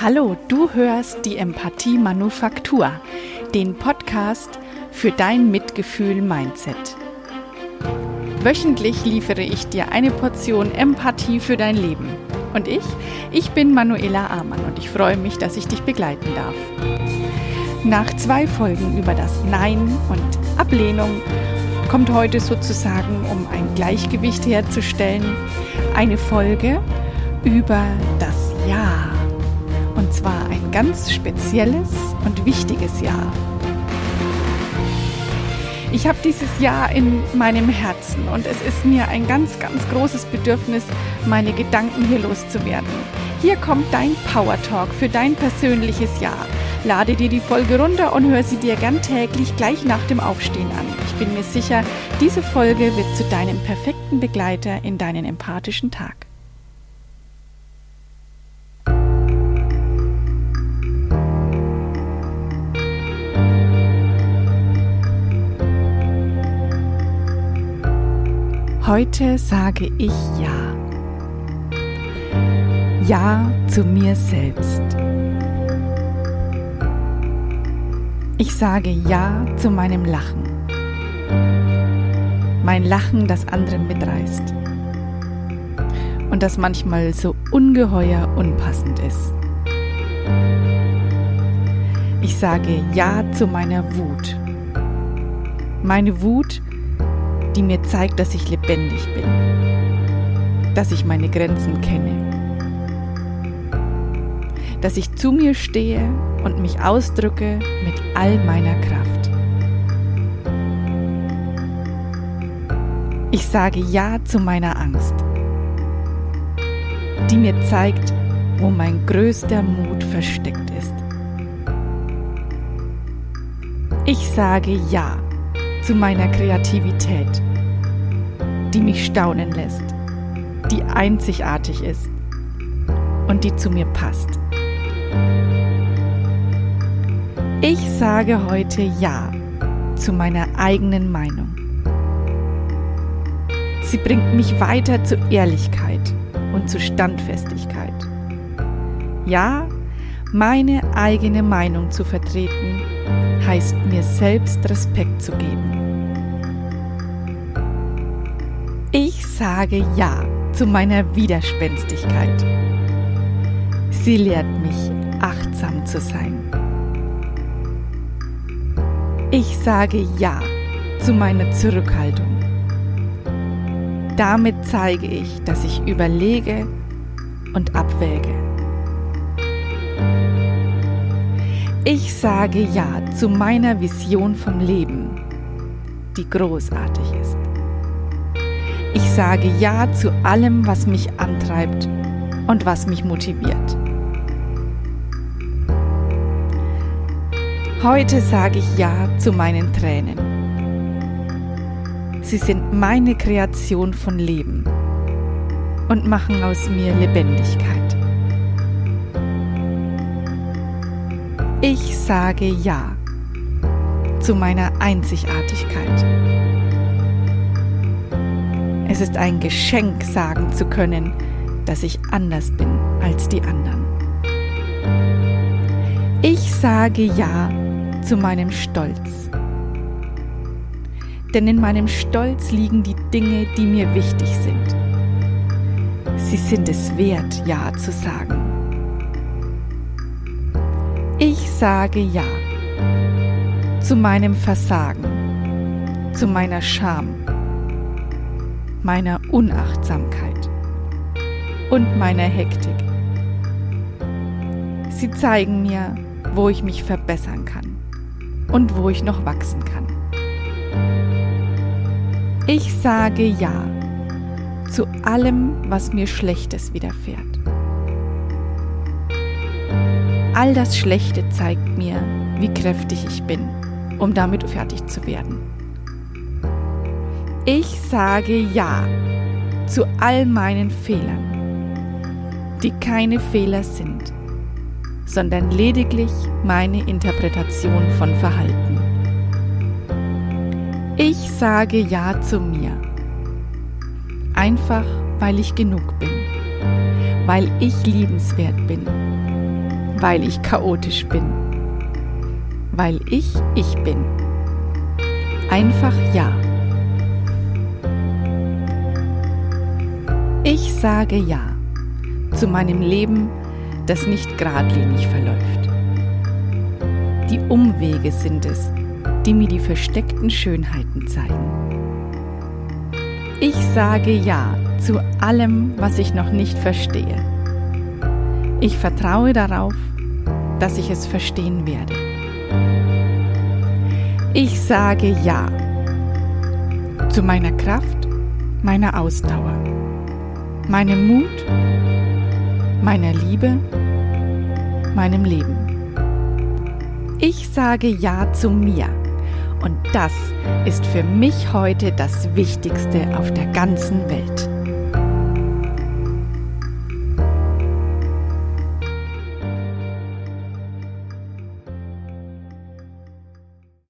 Hallo, du hörst die Empathie Manufaktur, den Podcast für dein Mitgefühl-Mindset. Wöchentlich liefere ich dir eine Portion Empathie für dein Leben. Und ich, ich bin Manuela Amann und ich freue mich, dass ich dich begleiten darf. Nach zwei Folgen über das Nein und Ablehnung kommt heute sozusagen, um ein Gleichgewicht herzustellen, eine Folge über das Ja. Und zwar ein ganz spezielles und wichtiges Jahr. Ich habe dieses Jahr in meinem Herzen und es ist mir ein ganz, ganz großes Bedürfnis, meine Gedanken hier loszuwerden. Hier kommt dein Power Talk für dein persönliches Jahr. Lade dir die Folge runter und hör sie dir gern täglich gleich nach dem Aufstehen an. Ich bin mir sicher, diese Folge wird zu deinem perfekten Begleiter in deinen empathischen Tag. Heute sage ich Ja. Ja zu mir selbst. Ich sage Ja zu meinem Lachen. Mein Lachen, das andere mitreißt. Und das manchmal so ungeheuer unpassend ist. Ich sage Ja zu meiner Wut. Meine Wut, die mir zeigt, dass ich lebendig bin, dass ich meine Grenzen kenne, dass ich zu mir stehe und mich ausdrücke mit all meiner Kraft. Ich sage Ja zu meiner Angst, die mir zeigt, wo mein größter Mut versteckt ist. Ich sage Ja zu meiner Kreativität, die mich staunen lässt, die einzigartig ist und die zu mir passt. Ich sage heute Ja zu meiner eigenen Meinung. Sie bringt mich weiter zu Ehrlichkeit und zu Standfestigkeit. Ja, meine eigene Meinung zu vertreten, heißt mir selbst Respekt zu geben. Ich sage Ja zu meiner Widerspenstigkeit. Sie lehrt mich, achtsam zu sein. Ich sage Ja zu meiner Zurückhaltung. Damit zeige ich, dass ich überlege und abwäge. Ich sage Ja zu meiner Vision vom Leben, die großartig ist. Ich sage Ja zu allem, was mich antreibt und was mich motiviert. Heute sage ich Ja zu meinen Tränen. Sie sind meine Kreation von Leben und machen aus mir Lebendigkeit. Ich sage Ja zu meiner Einzigartigkeit. Es ist ein Geschenk, sagen zu können, dass ich anders bin als die anderen. Ich sage Ja zu meinem Stolz. Denn in meinem Stolz liegen die Dinge, die mir wichtig sind. Sie sind es wert, Ja zu sagen. Ich sage Ja zu meinem Versagen, zu meiner Scham, meiner Unachtsamkeit und meiner Hektik. Sie zeigen mir, wo ich mich verbessern kann und wo ich noch wachsen kann. Ich sage Ja zu allem, was mir Schlechtes widerfährt. All das Schlechte zeigt mir, wie kräftig ich bin, um damit fertig zu werden. Ich sage Ja zu all meinen Fehlern, die keine Fehler sind sondern lediglich meine Interpretation von Verhalten. Ich sage Ja zu mir, einfach weil ich genug bin weil ich liebenswert bin, weil ich chaotisch bin, weil ich ich bin. Einfach ja. Sage ja zu meinem Leben, das nicht geradlinig verläuft. Die Umwege sind es, die mir die versteckten Schönheiten zeigen. Ich sage Ja zu allem, was ich noch nicht verstehe. Ich vertraue darauf, dass ich es verstehen werde. Ich sage Ja zu meiner Kraft, meiner Ausdauer, meinem Mut, meiner Liebe, meinem Leben. Ich sage Ja zu mir und das ist für mich heute das Wichtigste auf der ganzen Welt.